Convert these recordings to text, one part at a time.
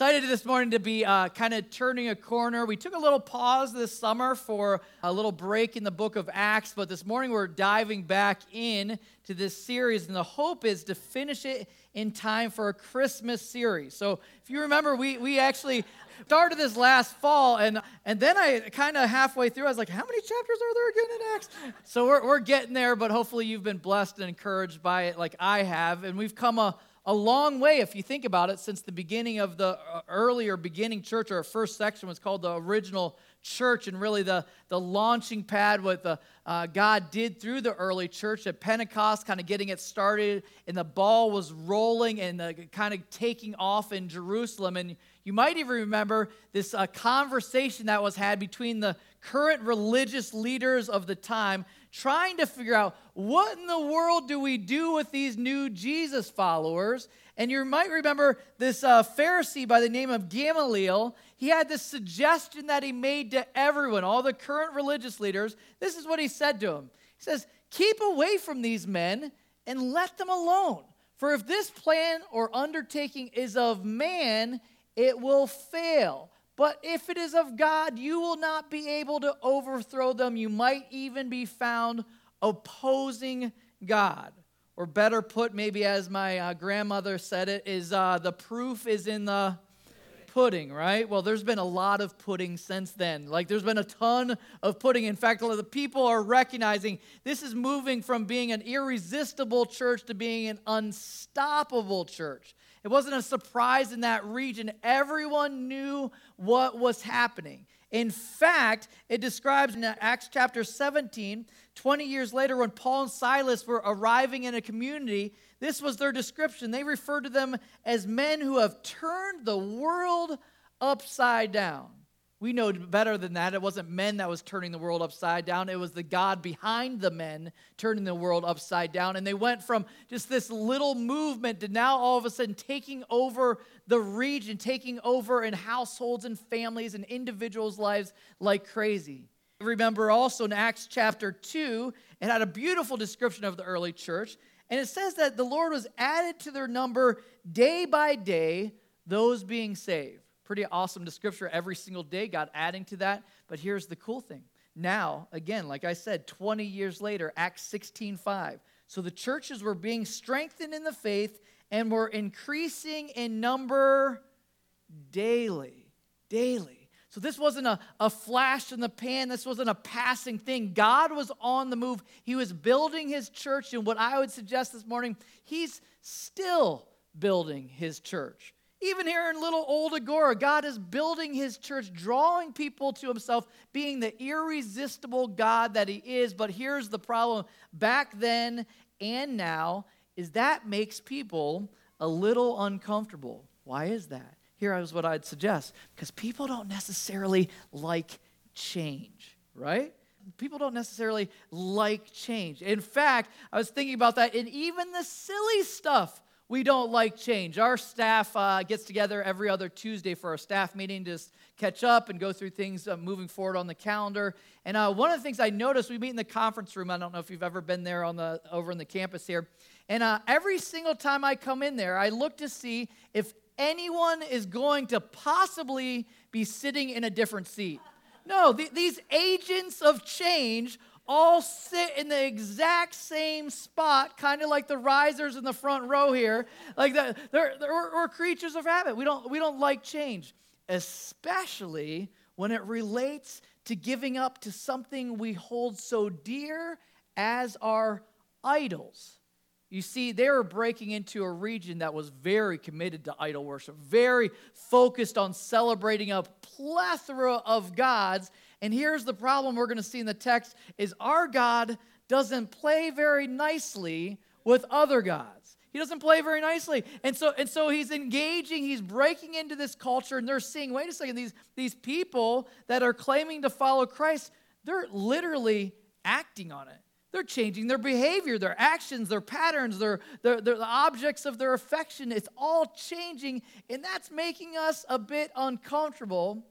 Excited this morning to be uh, kind of turning a corner. We took a little pause this summer for a little break in the book of Acts, but this morning we're diving back in to this series, and the hope is to finish it in time for a Christmas series. So if you remember, we, we actually started this last fall, and, and then I kind of halfway through, I was like, how many chapters are there again in Acts? So we're, we're getting there, but hopefully you've been blessed and encouraged by it like I have, and we've come a a long way, if you think about it, since the beginning of the uh, earlier beginning church, or first section was called the original church, and really the, the launching pad, what the, uh, God did through the early church at Pentecost, kind of getting it started, and the ball was rolling and uh, kind of taking off in Jerusalem. And you might even remember this uh, conversation that was had between the current religious leaders of the time trying to figure out what in the world do we do with these new Jesus followers. And you might remember this uh, Pharisee by the name of Gamaliel. He had this suggestion that he made to everyone, all the current religious leaders. This is what he said to them He says, Keep away from these men and let them alone. For if this plan or undertaking is of man, it will fail. But if it is of God, you will not be able to overthrow them. You might even be found opposing God. Or better put, maybe as my uh, grandmother said it, is uh, the proof is in the pudding, right? Well, there's been a lot of pudding since then. Like, there's been a ton of pudding. In fact, a lot of the people are recognizing this is moving from being an irresistible church to being an unstoppable church. It wasn't a surprise in that region. Everyone knew what was happening. In fact, it describes in Acts chapter 17, 20 years later, when Paul and Silas were arriving in a community, this was their description. They referred to them as men who have turned the world upside down. We know better than that. It wasn't men that was turning the world upside down. It was the God behind the men turning the world upside down. And they went from just this little movement to now all of a sudden taking over the region, taking over in households and families and individuals' lives like crazy. Remember also in Acts chapter 2, it had a beautiful description of the early church. And it says that the Lord was added to their number day by day, those being saved. Pretty awesome to scripture every single day, God adding to that. But here's the cool thing. Now, again, like I said, 20 years later, Acts 16 5. So the churches were being strengthened in the faith and were increasing in number daily. Daily. So this wasn't a, a flash in the pan. This wasn't a passing thing. God was on the move. He was building his church. And what I would suggest this morning, he's still building his church. Even here in little old Agoura, God is building his church, drawing people to himself, being the irresistible God that he is. But here's the problem back then and now is that makes people a little uncomfortable. Why is that? Here is what I'd suggest because people don't necessarily like change, right? People don't necessarily like change. In fact, I was thinking about that, and even the silly stuff we don't like change. Our staff uh, gets together every other Tuesday for our staff meeting to catch up and go through things uh, moving forward on the calendar. And uh, one of the things I noticed, we meet in the conference room. I don't know if you've ever been there on the over in the campus here. And uh, every single time I come in there, I look to see if anyone is going to possibly be sitting in a different seat. No, th- these agents of change all sit in the exact same spot, kind of like the risers in the front row here. Like the, they're, they're we're, creatures of habit. We don't, we don't like change, especially when it relates to giving up to something we hold so dear as our idols. You see, they were breaking into a region that was very committed to idol worship, very focused on celebrating a plethora of gods and here's the problem we're going to see in the text is our God doesn't play very nicely with other gods. He doesn't play very nicely. And so, and so he's engaging, he's breaking into this culture, and they're seeing, wait a second, these, these people that are claiming to follow Christ, they're literally acting on it. They're changing their behavior, their actions, their patterns, their, their, their, the objects of their affection. It's all changing, and that's making us a bit uncomfortable.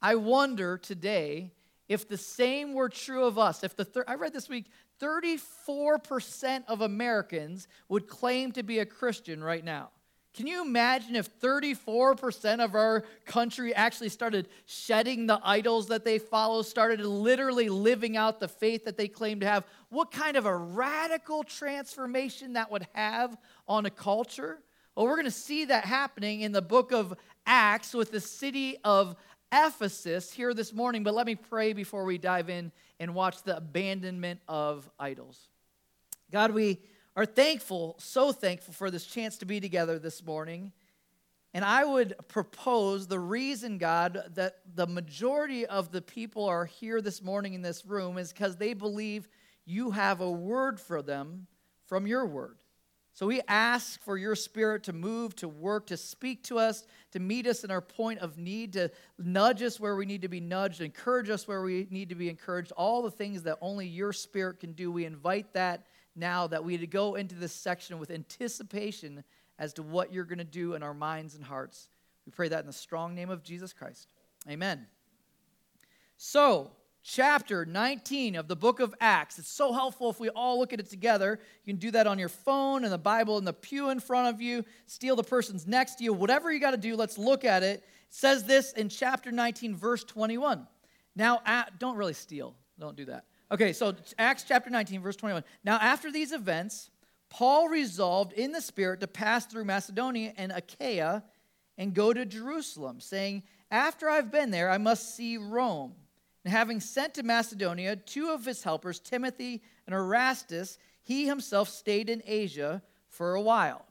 I wonder today if the same were true of us, if the thir- I read this week 34% of Americans would claim to be a Christian right now. Can you imagine if 34% of our country actually started shedding the idols that they follow, started literally living out the faith that they claim to have? What kind of a radical transformation that would have on a culture? Well, we're going to see that happening in the book of Acts with the city of Ephesus here this morning. But let me pray before we dive in and watch the abandonment of idols. God, we are thankful, so thankful for this chance to be together this morning. And I would propose the reason, God, that the majority of the people are here this morning in this room is because they believe you have a word for them from your word. So we ask for your spirit to move, to work, to speak to us, to meet us in our point of need, to nudge us where we need to be nudged, encourage us where we need to be encouraged. All the things that only your spirit can do. We invite that now that we go into this section with anticipation as to what you're going to do in our minds and hearts. We pray that in the strong name of Jesus Christ. Amen. So, chapter 19 of the book of Acts. It's so helpful if we all look at it together. You can do that on your phone and the Bible in the pew in front of you, steal the person's next to you, whatever you got to do, let's look at it. It says this in chapter 19, verse 21. Now, don't really steal. Don't do that. Okay, so Acts chapter 19, verse 21. Now, after these events, Paul resolved in the Spirit to pass through Macedonia and Achaia and go to Jerusalem, saying, After I've been there, I must see Rome. And having sent to Macedonia two of his helpers, Timothy and Erastus, he himself stayed in Asia for a while.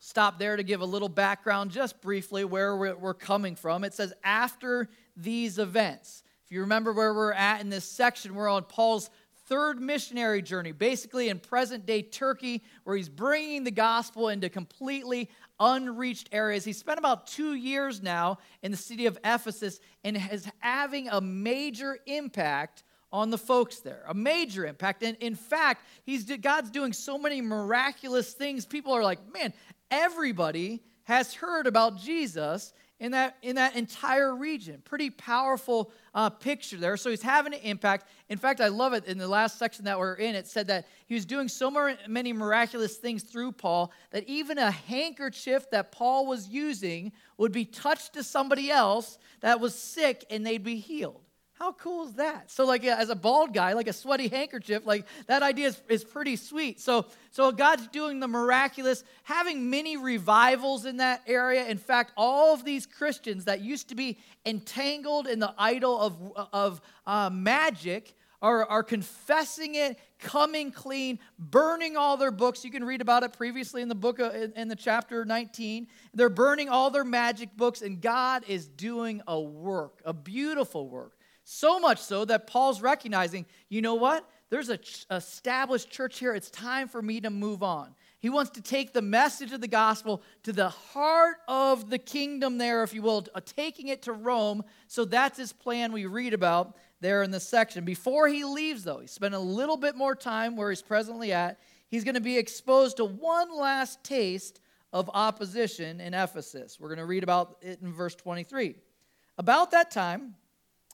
Stop there to give a little background, just briefly, where we're coming from. It says, After these events. If you remember where we're at in this section, we're on Paul's third missionary journey, basically in present day Turkey, where he's bringing the gospel into completely unreached areas. He spent about two years now in the city of Ephesus and is having a major impact on the folks there. A major impact. And in fact, he's, God's doing so many miraculous things. People are like, man, everybody has heard about Jesus in that, in that entire region. Pretty powerful uh, picture there. So he's having an impact. In fact, I love it in the last section that we're in. It said that he was doing so many miraculous things through Paul that even a handkerchief that Paul was using would be touched to somebody else that was sick and they'd be healed. How cool is that? So, like, as a bald guy, like a sweaty handkerchief, like that idea is, is pretty sweet. So, so God's doing the miraculous, having many revivals in that area. In fact, all of these Christians that used to be entangled in the idol of, of uh, magic are, are confessing it, coming clean, burning all their books. You can read about it previously in the book of, in, in the chapter 19. They're burning all their magic books, and God is doing a work, a beautiful work. So much so that Paul's recognizing, you know what? There's an ch- established church here. It's time for me to move on. He wants to take the message of the gospel to the heart of the kingdom, there, if you will, uh, taking it to Rome. So that's his plan we read about there in this section. Before he leaves, though, he spent a little bit more time where he's presently at. He's going to be exposed to one last taste of opposition in Ephesus. We're going to read about it in verse 23. About that time,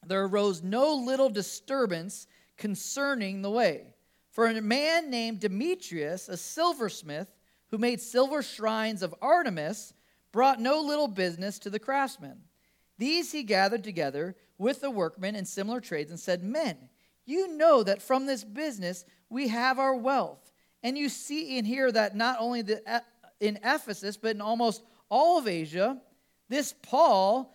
there arose no little disturbance concerning the way. For a man named Demetrius, a silversmith, who made silver shrines of Artemis, brought no little business to the craftsmen. These he gathered together with the workmen in similar trades and said, Men, you know that from this business we have our wealth. And you see and hear that not only the, uh, in Ephesus, but in almost all of Asia, this Paul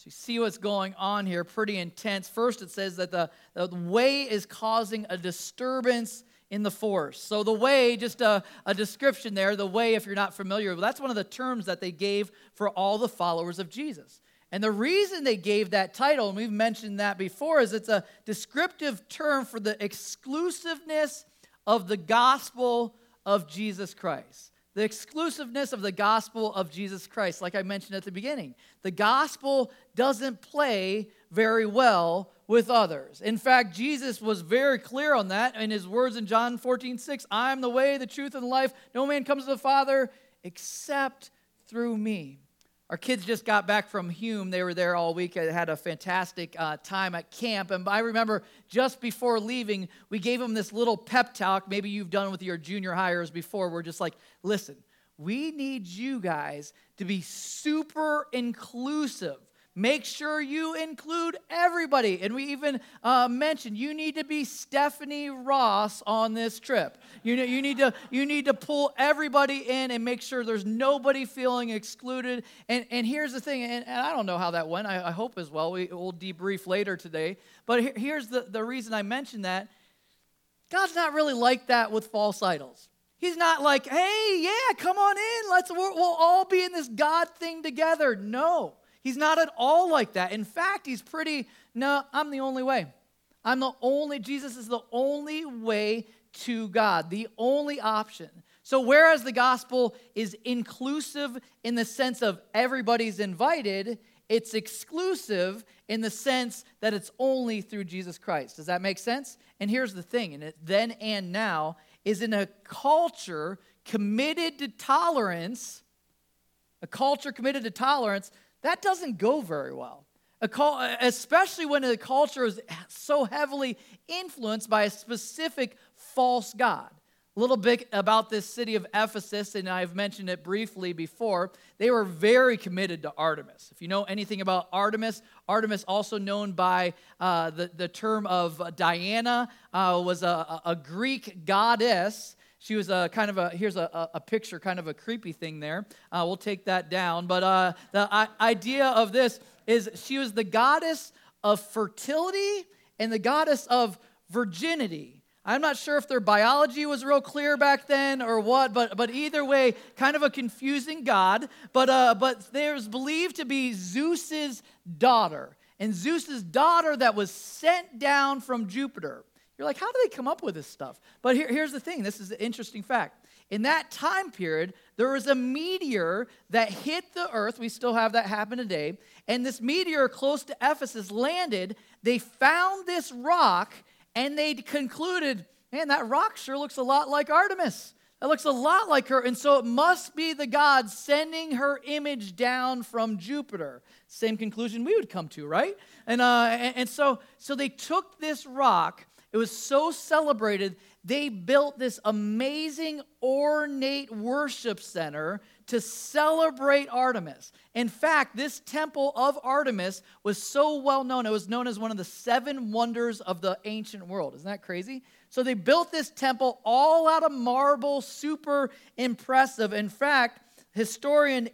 So you see what's going on here, pretty intense. First, it says that the, the way is causing a disturbance in the force. So the way, just a, a description there, the way, if you're not familiar, that's one of the terms that they gave for all the followers of Jesus. And the reason they gave that title, and we've mentioned that before, is it's a descriptive term for the exclusiveness of the gospel of Jesus Christ. The exclusiveness of the gospel of Jesus Christ, like I mentioned at the beginning. The gospel doesn't play very well with others. In fact, Jesus was very clear on that in his words in John 14, 6. I am the way, the truth, and the life. No man comes to the Father except through me. Our kids just got back from Hume. They were there all week. They had a fantastic uh, time at camp. And I remember just before leaving, we gave them this little pep talk. Maybe you've done with your junior hires before. We're just like, listen, we need you guys to be super inclusive Make sure you include everybody. And we even uh, mentioned you need to be Stephanie Ross on this trip. You, know, you, need to, you need to pull everybody in and make sure there's nobody feeling excluded. And, and here's the thing, and, and I don't know how that went. I, I hope as well. We, will debrief later today. But here, here's the, the reason I mentioned that God's not really like that with false idols. He's not like, hey, yeah, come on in. Let's we'll all be in this God thing together. No. He's not at all like that. In fact, he's pretty, no, I'm the only way. I'm the only, Jesus is the only way to God, the only option. So, whereas the gospel is inclusive in the sense of everybody's invited, it's exclusive in the sense that it's only through Jesus Christ. Does that make sense? And here's the thing, and it then and now is in a culture committed to tolerance, a culture committed to tolerance that doesn't go very well. especially when the culture is so heavily influenced by a specific false god. A little bit about this city of Ephesus, and I've mentioned it briefly before. They were very committed to Artemis. If you know anything about Artemis, Artemis, also known by uh, the, the term of Diana, uh, was a, a Greek goddess she was a kind of a, here's a, a picture, kind of a creepy thing there. Uh, we'll take that down. But uh, the idea of this is she was the goddess of fertility and the goddess of virginity. I'm not sure if their biology was real clear back then or what, but, but either way, kind of a confusing god. But, uh, but there's believed to be Zeus's daughter. And Zeus's daughter that was sent down from Jupiter. You're like, how do they come up with this stuff? But here, here's the thing this is an interesting fact. In that time period, there was a meteor that hit the earth. We still have that happen today. And this meteor close to Ephesus landed. They found this rock and they concluded, man, that rock sure looks a lot like Artemis. That looks a lot like her. And so it must be the God sending her image down from Jupiter. Same conclusion we would come to, right? And, uh, and, and so, so they took this rock it was so celebrated, they built this amazing, ornate worship center to celebrate Artemis. In fact, this temple of Artemis was so well known, it was known as one of the seven wonders of the ancient world. Isn't that crazy? So they built this temple all out of marble, super impressive. In fact, historian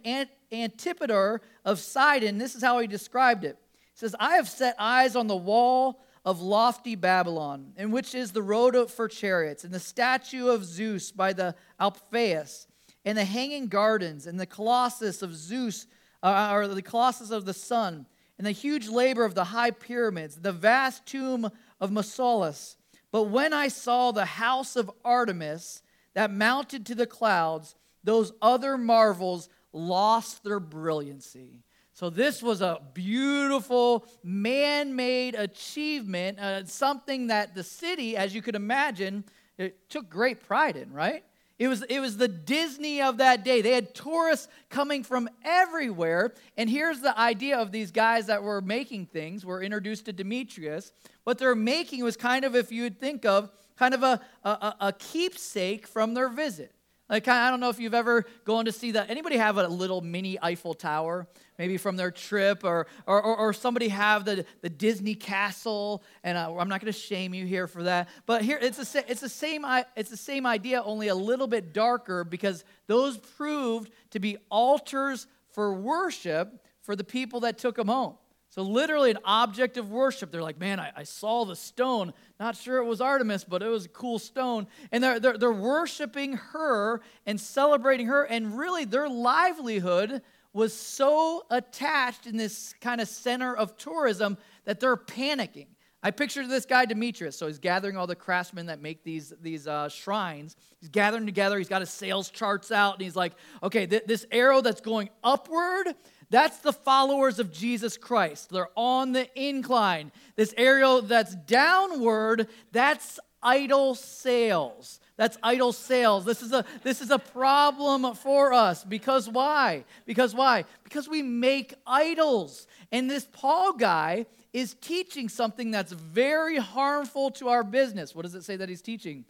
Antipater of Sidon, this is how he described it. He says, I have set eyes on the wall of lofty Babylon, in which is the road for chariots, and the statue of Zeus by the Alpheus, and the hanging gardens, and the colossus of Zeus, uh, or the colossus of the sun, and the huge labor of the high pyramids, the vast tomb of Mausolus. But when I saw the house of Artemis that mounted to the clouds, those other marvels lost their brilliancy. So, this was a beautiful man made achievement, uh, something that the city, as you could imagine, it took great pride in, right? It was, it was the Disney of that day. They had tourists coming from everywhere. And here's the idea of these guys that were making things, were introduced to Demetrius. What they're making was kind of, if you would think of, kind of a, a, a keepsake from their visit. Like, I don't know if you've ever gone to see that. Anybody have a little mini Eiffel Tower? maybe from their trip, or, or, or, somebody have the, the Disney castle. And uh, I'm not going to shame you here for that. But here, it's, a, it's, the same, it's the same idea, only a little bit darker, because those proved to be altars for worship for the people that took them home. So, literally, an object of worship. They're like, man, I, I, saw the stone. Not sure it was Artemis, but it was a cool stone. And they're, they're, they're worshiping her and celebrating her. And really, their livelihood was so attached in this kind of center of tourism that they're panicking. I pictured this guy, Demetrius. So he's gathering all the craftsmen that make these, these uh, shrines. He's gathering together. He's got his sales charts out. And he's like, okay, th- this arrow that's going upward, that's the followers of Jesus Christ. They're on the incline. This arrow that's downward, that's idol sales. That's idol sales. This is a this is a problem for us because why? Because why? Because we make idols. And this Paul guy is teaching something that's very harmful to our business. What does it say that he's teaching?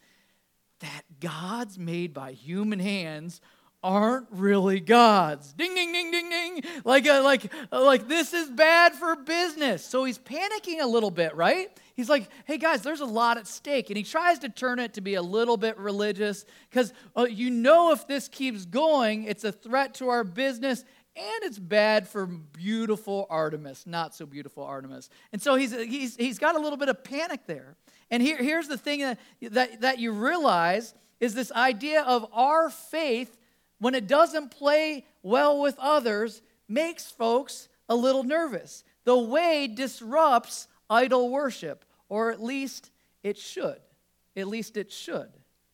That gods made by human hands aren't really gods. Ding, ding, ding, ding, ding. Like, uh, like, uh, like this is bad for business. So he's panicking a little bit, right? He's like, hey guys, there's a lot at stake. And he tries to turn it to be a little bit religious because uh, you know if this keeps going, it's a threat to our business and it's bad for beautiful Artemis, not so beautiful Artemis. And so he's, he's, he's got a little bit of panic there. And here, here's the thing that, that, that you realize is this idea of our faith, when it doesn't play well with others, makes folks a little nervous. The way disrupts idol worship, or at least it should. At least it should.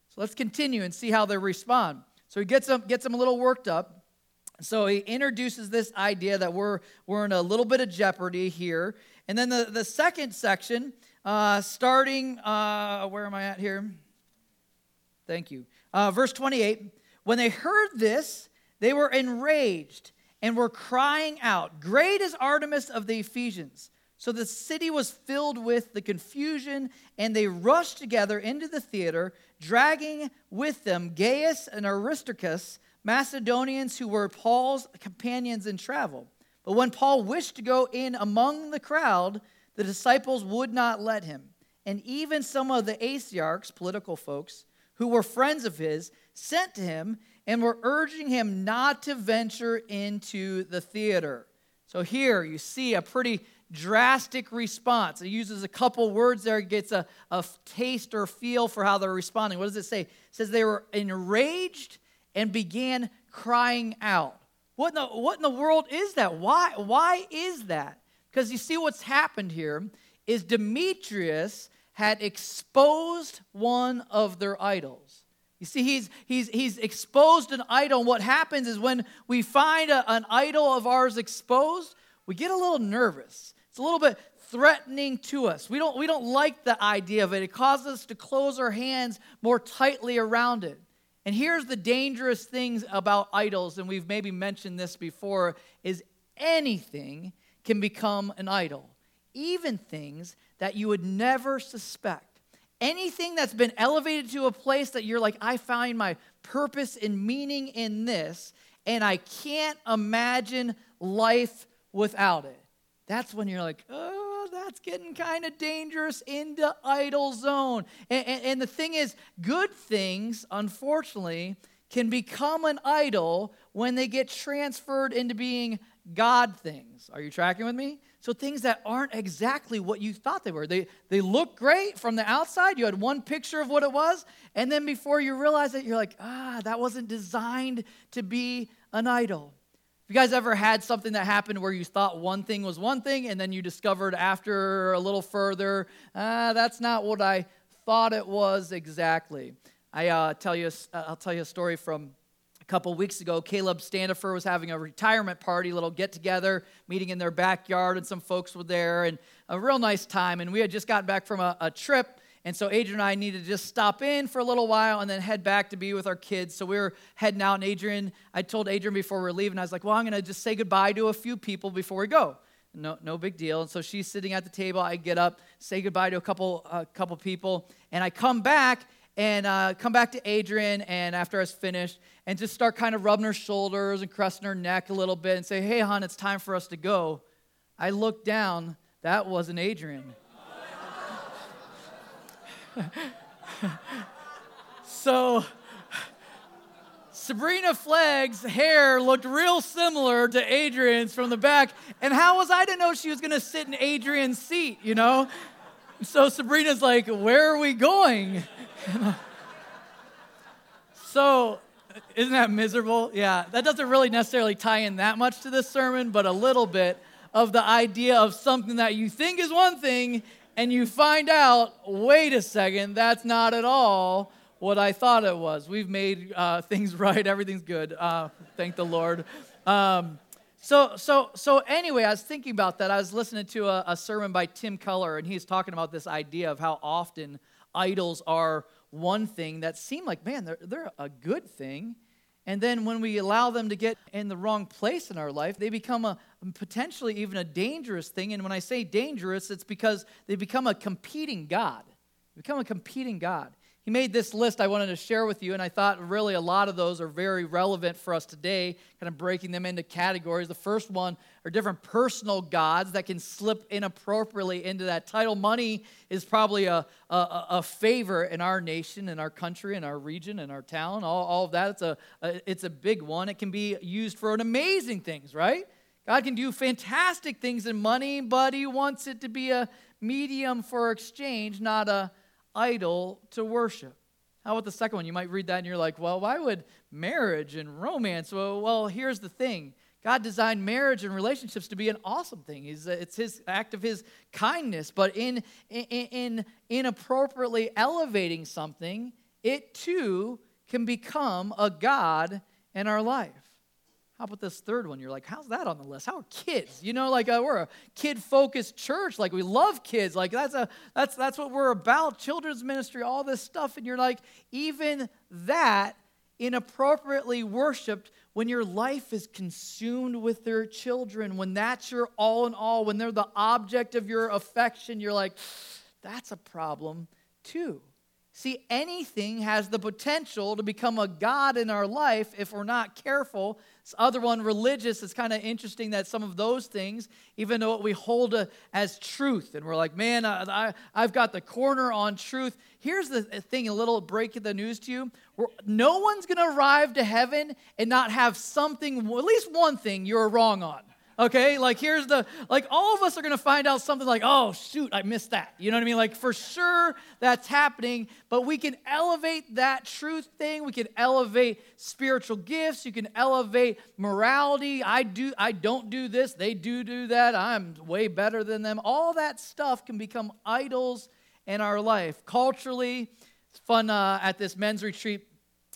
So let's continue and see how they respond. So he gets them, gets them a little worked up. So he introduces this idea that we're, we're in a little bit of jeopardy here. And then the, the second section, uh, starting, uh, where am I at here? Thank you. Uh, verse 28 When they heard this, they were enraged and were crying out, Great is Artemis of the Ephesians. So the city was filled with the confusion, and they rushed together into the theater, dragging with them Gaius and Aristarchus Macedonians who were Paul's companions in travel. But when Paul wished to go in among the crowd, the disciples would not let him. And even some of the Asiarchs, political folks, who were friends of his, sent to him and were urging him not to venture into the theater. So here you see a pretty drastic response. It uses a couple words there, gets a, a taste or feel for how they're responding. What does it say? It says they were enraged and began crying out. What in the, what in the world is that? Why, why is that? Because you see, what's happened here is Demetrius had exposed one of their idols. You see, he's, he's, he's exposed an idol. And what happens is when we find a, an idol of ours exposed, we get a little nervous. It's a little bit threatening to us. We don't, we don't like the idea of it. It causes us to close our hands more tightly around it. And here's the dangerous things about idols, and we've maybe mentioned this before, is anything can become an idol. Even things that you would never suspect. Anything that's been elevated to a place that you're like, I find my purpose and meaning in this, and I can't imagine life without it. That's when you're like, oh, that's getting kind of dangerous into idol zone. And, and, and the thing is, good things, unfortunately, can become an idol when they get transferred into being God things. Are you tracking with me? So things that aren't exactly what you thought they were. They, they look great from the outside. You had one picture of what it was. And then before you realize it, you're like, ah, that wasn't designed to be an idol If you guys ever had something that happened where you thought one thing was one thing and then you discovered after a little further, ah, that's not what I thought it was exactly? I uh, tell you, uh, I'll tell you a story from a couple weeks ago. Caleb Standifer was having a retirement party, a little get together, meeting in their backyard, and some folks were there, and a real nice time. And we had just gotten back from a, a trip and so Adrian and I needed to just stop in for a little while and then head back to be with our kids. So we were heading out, and Adrian, I told Adrian before we were leaving, I was like, well, I'm going to just say goodbye to a few people before we go. No, no big deal. And so she's sitting at the table. I get up, say goodbye to a couple, a couple people, and I come back and uh, come back to Adrian. And after I was finished, and just start kind of rubbing her shoulders and caressing her neck a little bit, and say, "Hey, hon, it's time for us to go." I looked down. That wasn't Adrian. so Sabrina Flagg's hair looked real similar to Adrian's from the back. And how was I to know she was going to sit in Adrian's seat, you know? So Sabrina's like, Where are we going? so, isn't that miserable? Yeah, that doesn't really necessarily tie in that much to this sermon, but a little bit of the idea of something that you think is one thing and you find out, wait a second, that's not at all what I thought it was. We've made uh, things right, everything's good. Uh, thank the Lord. Um, so, so, so anyway, I was thinking about that. I was listening to a, a sermon by Tim Keller, and he's talking about this idea of how often idols are one thing that seem like, man, they're, they're a good thing. And then when we allow them to get in the wrong place in our life, they become a potentially even a dangerous thing. And when I say dangerous, it's because they become a competing God. They become a competing God. He made this list I wanted to share with you, and I thought really a lot of those are very relevant for us today, kind of breaking them into categories. The first one are different personal gods that can slip inappropriately into that title. Money is probably a, a, a favor in our nation, in our country, in our region, in our town, all, all of that. It's a, a, it's a big one. It can be used for amazing things, right? God can do fantastic things in money, but He wants it to be a medium for exchange, not a idol to worship. How about the second one? You might read that and you're like, well, why would marriage and romance? Well, well here's the thing God designed marriage and relationships to be an awesome thing. Uh, it's his act of his kindness, but in, in, in inappropriately elevating something, it too can become a God in our life. How about this third one? You're like, how's that on the list? How are kids? You know, like uh, we're a kid-focused church. Like we love kids. Like that's a that's that's what we're about. Children's ministry, all this stuff. And you're like, even that inappropriately worshipped when your life is consumed with their children, when that's your all in all, when they're the object of your affection, you're like, that's a problem too. See, anything has the potential to become a God in our life if we're not careful. This other one, religious, it's kind of interesting that some of those things, even though what we hold a, as truth, and we're like, man, I, have got the corner on truth. Here's the thing a little break of the news to you. We're, no one's going to arrive to heaven and not have something, at least one thing you're wrong on. Okay, like here's the, like all of us are gonna find out something like, oh shoot, I missed that. You know what I mean? Like for sure that's happening, but we can elevate that truth thing. We can elevate spiritual gifts. You can elevate morality. I do, I don't do this. They do do that. I'm way better than them. All that stuff can become idols in our life. Culturally, it's fun uh, at this men's retreat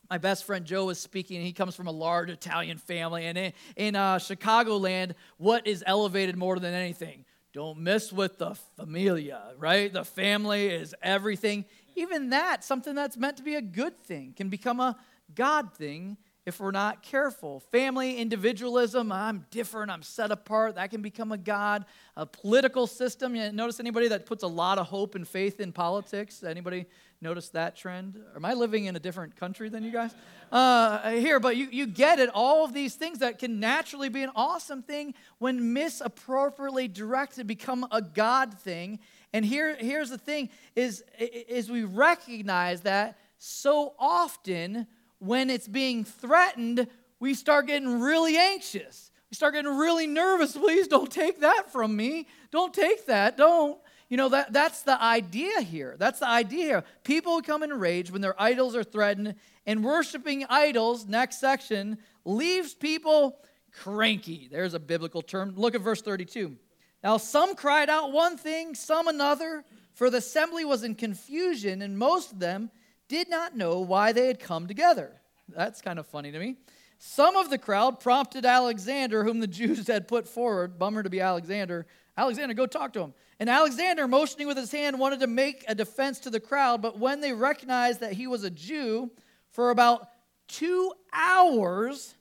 my best friend Joe was speaking, he comes from a large Italian family. And in, in uh, Chicagoland, what is elevated more than anything? Don't mess with the familia, right? The family is everything. Even that, something that's meant to be a good thing, can become a God thing if we're not careful. Family individualism, I'm different, I'm set apart, that can become a God. A political system, you notice anybody that puts a lot of hope and faith in politics? Anybody notice that trend? Am I living in a different country than you guys? Uh, here, but you, you get it. All of these things that can naturally be an awesome thing when misappropriately directed become a God thing. And here, here's the thing is, is we recognize that so often when it's being threatened, we start getting really anxious. We start getting really nervous. Please don't take that from me. Don't take that. Don't. You know, that, that's the idea here. That's the idea here. People become enraged when their idols are threatened, and worshiping idols, next section, leaves people cranky. There's a biblical term. Look at verse 32. Now, some cried out one thing, some another, for the assembly was in confusion, and most of them did not know why they had come together. That's kind of funny to me. Some of the crowd prompted Alexander, whom the Jews had put forward, bummer to be Alexander. Alexander, go talk to him. And Alexander, motioning with his hand, wanted to make a defense to the crowd, but when they recognized that he was a Jew, for about two hours,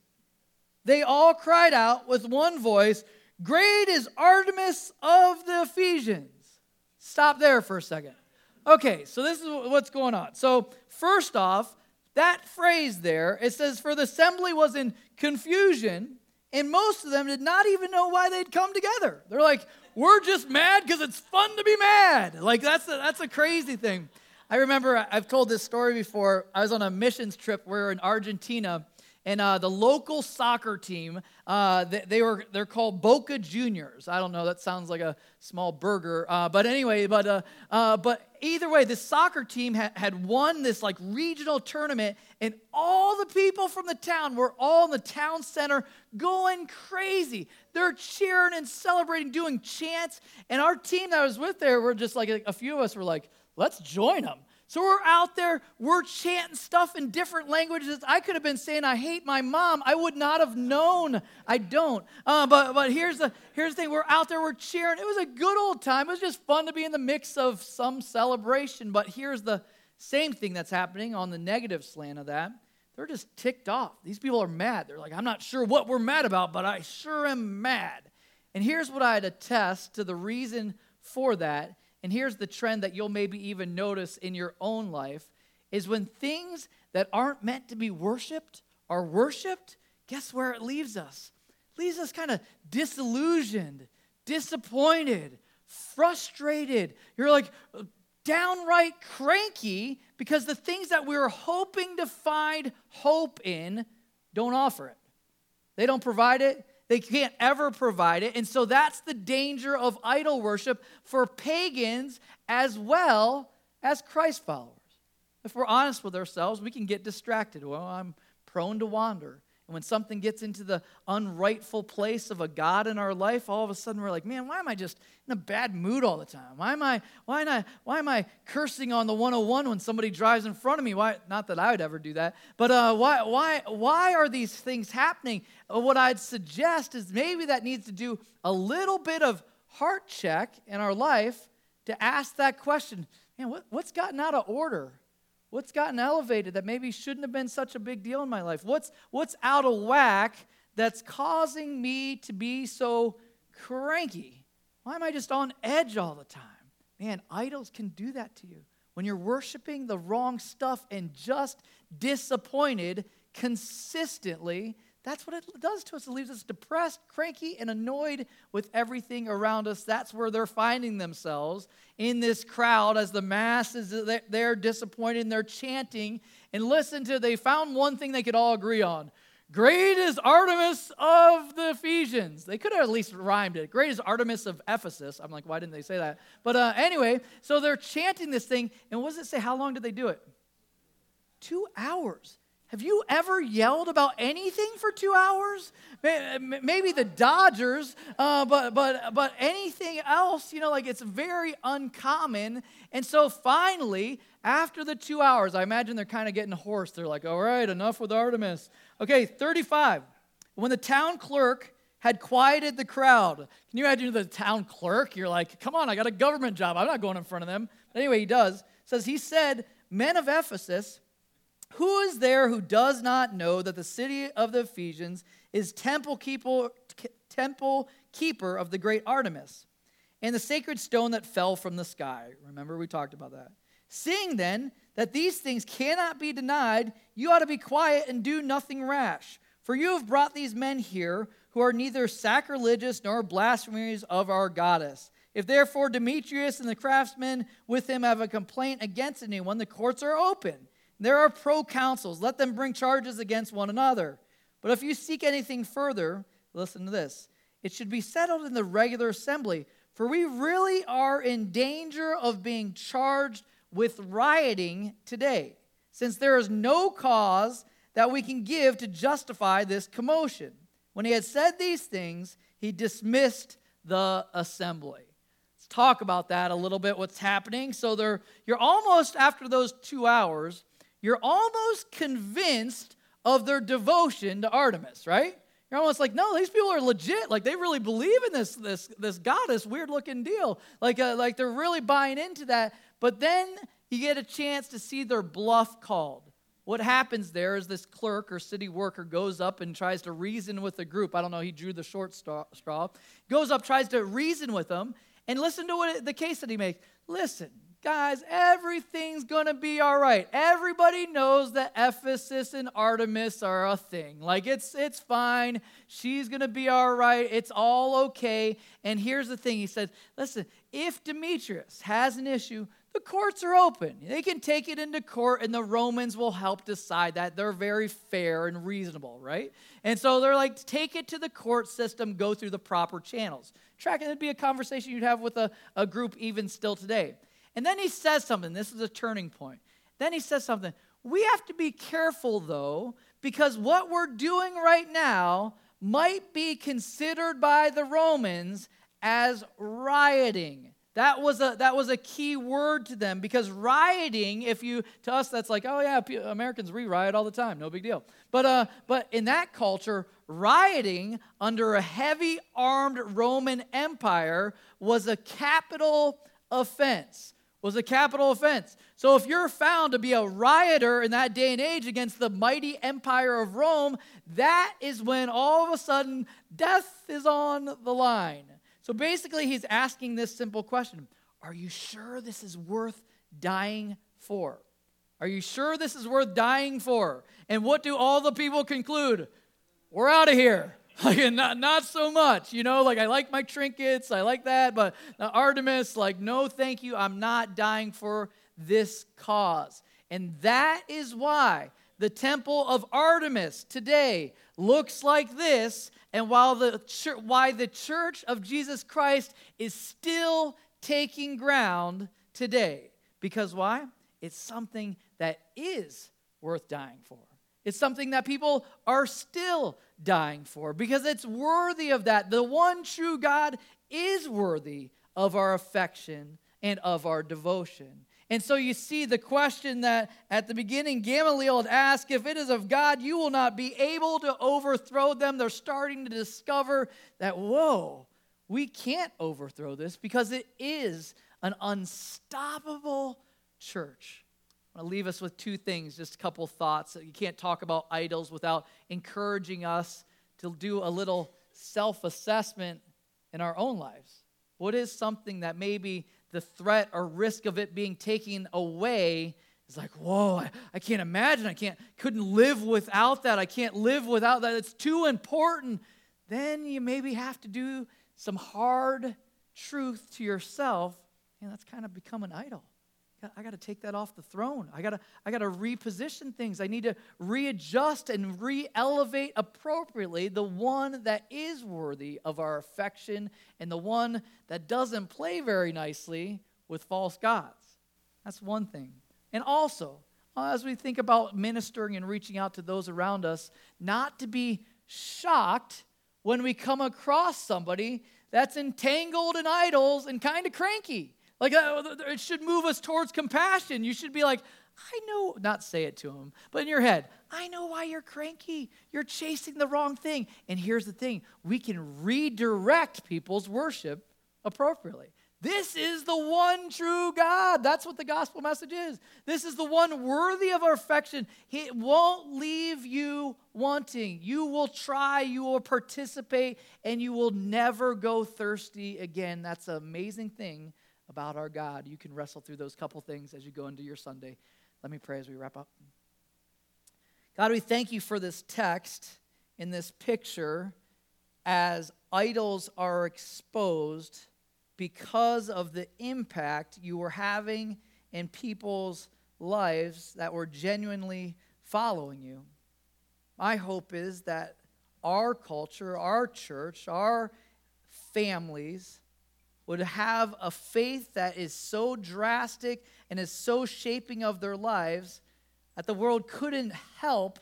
they all cried out with one voice, Great is Artemis of the Ephesians. Stop there for a second. Okay, so this is what's going on. So, first off, that phrase there, it says, For the assembly was in confusion, and most of them did not even know why they'd come together. They're like, We're just mad because it's fun to be mad. Like, that's a, that's a crazy thing. I remember I've told this story before. I was on a missions trip. We in Argentina, and uh, the local soccer team Uh, they, they, were they're called Boca Juniors. I don't know. That sounds like a small burger. Uh, but anyway, but uh, uh, but either way, this soccer team ha- had won this like regional tournament, and all the people from the town were all in the town center going crazy. They're cheering and celebrating, doing chants. And our team that was with there were just like a few of us were like, let's join them. So we're out there, we're chanting stuff in different languages. I could have been saying, I hate my mom. I would not have known. I don't. Uh, but but here's, the, here's the thing we're out there, we're cheering. It was a good old time. It was just fun to be in the mix of some celebration. But here's the same thing that's happening on the negative slant of that. They're just ticked off. These people are mad. They're like, I'm not sure what we're mad about, but I sure am mad. And here's what I'd attest to the reason for that and here's the trend that you'll maybe even notice in your own life is when things that aren't meant to be worshiped are worshiped, guess where it leaves us? It leaves us kind of disillusioned, disappointed, frustrated. You're like downright cranky because the things that we were hoping to find hope in don't offer it. They don't provide it, they can't ever provide it. And so that's the danger of idol worship for pagans as well as Christ followers. If we're honest with ourselves, we can get distracted. Well, I'm prone to wander. And when something gets into the unrightful place of a God in our life, all of a sudden we're like, man, why am I just in a bad mood all the time? Why am I, why am I, why am I cursing on the 101 when somebody drives in front of me? Why, not that I would ever do that, but uh, why, why, why are these things happening? Uh, what I'd suggest is maybe that needs to do a little bit of heart check in our life to ask that question man, what, what's gotten out of order? What's gotten elevated that maybe shouldn't have been such a big deal in my life? What's, what's out of whack that's causing me to be so cranky? Why am I just on edge all the time? Man, idols can do that to you. When you're worshiping the wrong stuff and just disappointed consistently, that's what it does to us. It leaves us depressed, cranky, and annoyed with everything around us. That's where they're finding themselves in this crowd as the masses, they're disappointed, they're chanting. And listen to, they found one thing they could all agree on. Great is Artemis of the Ephesians. They could have at least rhymed it. Great is Artemis of Ephesus. I'm like, why didn't they say that? But uh, anyway, so they're chanting this thing. And what does it say? How long did they do it? Two hours. Have you ever yelled about anything for two hours? Maybe the Dodgers, uh, but but but anything else, you know, like it's very uncommon. And so finally, after the two hours, I imagine they're kind of getting hoarse. They're like, "All right, enough with Artemis." Okay, thirty-five. When the town clerk had quieted the crowd, can you imagine the town clerk? You're like, "Come on, I got a government job. I'm not going in front of them." But anyway, he does. Says he said, "Men of Ephesus." Who is there who does not know that the city of the Ephesians is temple keeper, temple keeper of the great Artemis and the sacred stone that fell from the sky? Remember, we talked about that. Seeing then that these things cannot be denied, you ought to be quiet and do nothing rash. For you have brought these men here who are neither sacrilegious nor blasphemers of our goddess. If therefore Demetrius and the craftsmen with him have a complaint against anyone, the courts are open there are proconsuls. Let them bring charges against one another. But if you seek anything further, listen to this. It should be settled in the regular assembly, for we really are in danger of being charged with rioting today, since there is no cause that we can give to justify this commotion. When he had said these things, he dismissed the assembly. Let's talk about that a little bit, what's happening. So there, you're almost after those two hours you're almost convinced of their devotion to Artemis, right? You're almost like, no, these people are legit. Like they really believe in this this this goddess, weird looking deal. Like uh, like they're really buying into that. But then you get a chance to see their bluff called. What happens there is this clerk or city worker goes up and tries to reason with the group. I don't know, he drew the short straw. Goes up, tries to reason with them, and listen to what the case that he makes. Listen, guys, everything's going to be all right. Everybody knows that Ephesus and Artemis are a thing. Like it's it's fine. She's going to be all right. It's all okay. And here's the thing. He said, "Listen, if Demetrius has an issue, the courts are open. They can take it into court, and the Romans will help decide that. They're very fair and reasonable, right? And so they're like, take it to the court system, go through the proper channels. Track it would be a conversation you'd have with a, a group even still today. And then he says something. This is a turning point. Then he says something. We have to be careful, though, because what we're doing right now might be considered by the Romans as rioting. That was a that was a key word to them because rioting, if you to us that's like, oh yeah, Americans re-riot all the time, no big deal. But uh, but in that culture, rioting under a heavy armed Roman Empire was a capital offense was a capital offense. So if you're found to be a rioter in that day and age against the mighty empire of Rome, that is when all of a sudden death is on the line. So basically, he's asking this simple question Are you sure this is worth dying for? Are you sure this is worth dying for? And what do all the people conclude? We're out of here. Like, not, not so much, you know, like I like my trinkets, I like that, but Artemis, like, no, thank you, I'm not dying for this cause. And that is why the temple of Artemis today looks like this, and while the church, why the church of Jesus Christ is still taking ground today. Because why? It's something that is worth dying for. It's something that people are still dying for because it's worthy of that. The one true God is worthy of our affection and of our devotion. And so you see the question that at the beginning Gamaliel had asked if it is of God, you will not be able to overthrow them. They're starting to discover that, whoa, we can't overthrow this because it is an unstoppable church. I want to leave us with two things, just a couple thoughts. You can't talk about idols without encouraging us to do a little self assessment in our own lives. What is something that maybe the threat or risk of it being taken away is like, whoa, I, I can't imagine. I can't, couldn't live without that. I can't live without that. It's too important. Then you maybe have to do some hard truth to yourself, and that's kind of become an idol. I got to take that off the throne. I got to I got to reposition things. I need to readjust and re-elevate appropriately the one that is worthy of our affection and the one that doesn't play very nicely with false gods. That's one thing. And also, as we think about ministering and reaching out to those around us, not to be shocked when we come across somebody that's entangled in idols and kind of cranky. Like, uh, it should move us towards compassion. You should be like, I know, not say it to him, but in your head, I know why you're cranky. You're chasing the wrong thing. And here's the thing we can redirect people's worship appropriately. This is the one true God. That's what the gospel message is. This is the one worthy of our affection. He won't leave you wanting. You will try, you will participate, and you will never go thirsty again. That's an amazing thing about our God. You can wrestle through those couple things as you go into your Sunday. Let me pray as we wrap up. God, we thank you for this text in this picture as idols are exposed because of the impact you were having in people's lives that were genuinely following you. My hope is that our culture, our church, our families would have a faith that is so drastic and is so shaping of their lives that the world couldn't help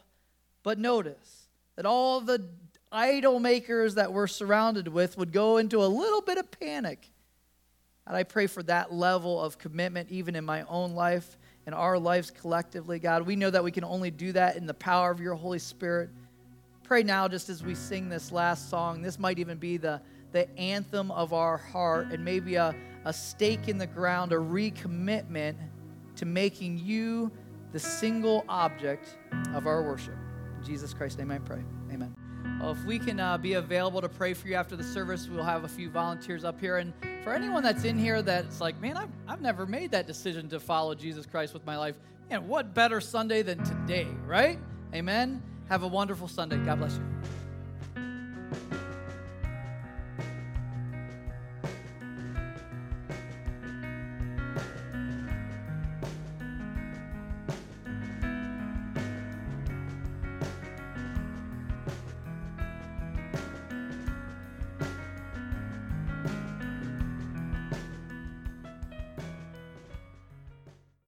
but notice that all the idol makers that we're surrounded with would go into a little bit of panic. And I pray for that level of commitment even in my own life and our lives collectively, God. We know that we can only do that in the power of your Holy Spirit. Pray now, just as we sing this last song, this might even be the the anthem of our heart and maybe a, a stake in the ground, a recommitment to making you the single object of our worship. In Jesus Christ's name I pray. Amen. Well, if we can uh, be available to pray for you after the service, we'll have a few volunteers up here. And for anyone that's in here that's like, man, I've, I've never made that decision to follow Jesus Christ with my life, man, what better Sunday than today, right? Amen. Have a wonderful Sunday. God bless you.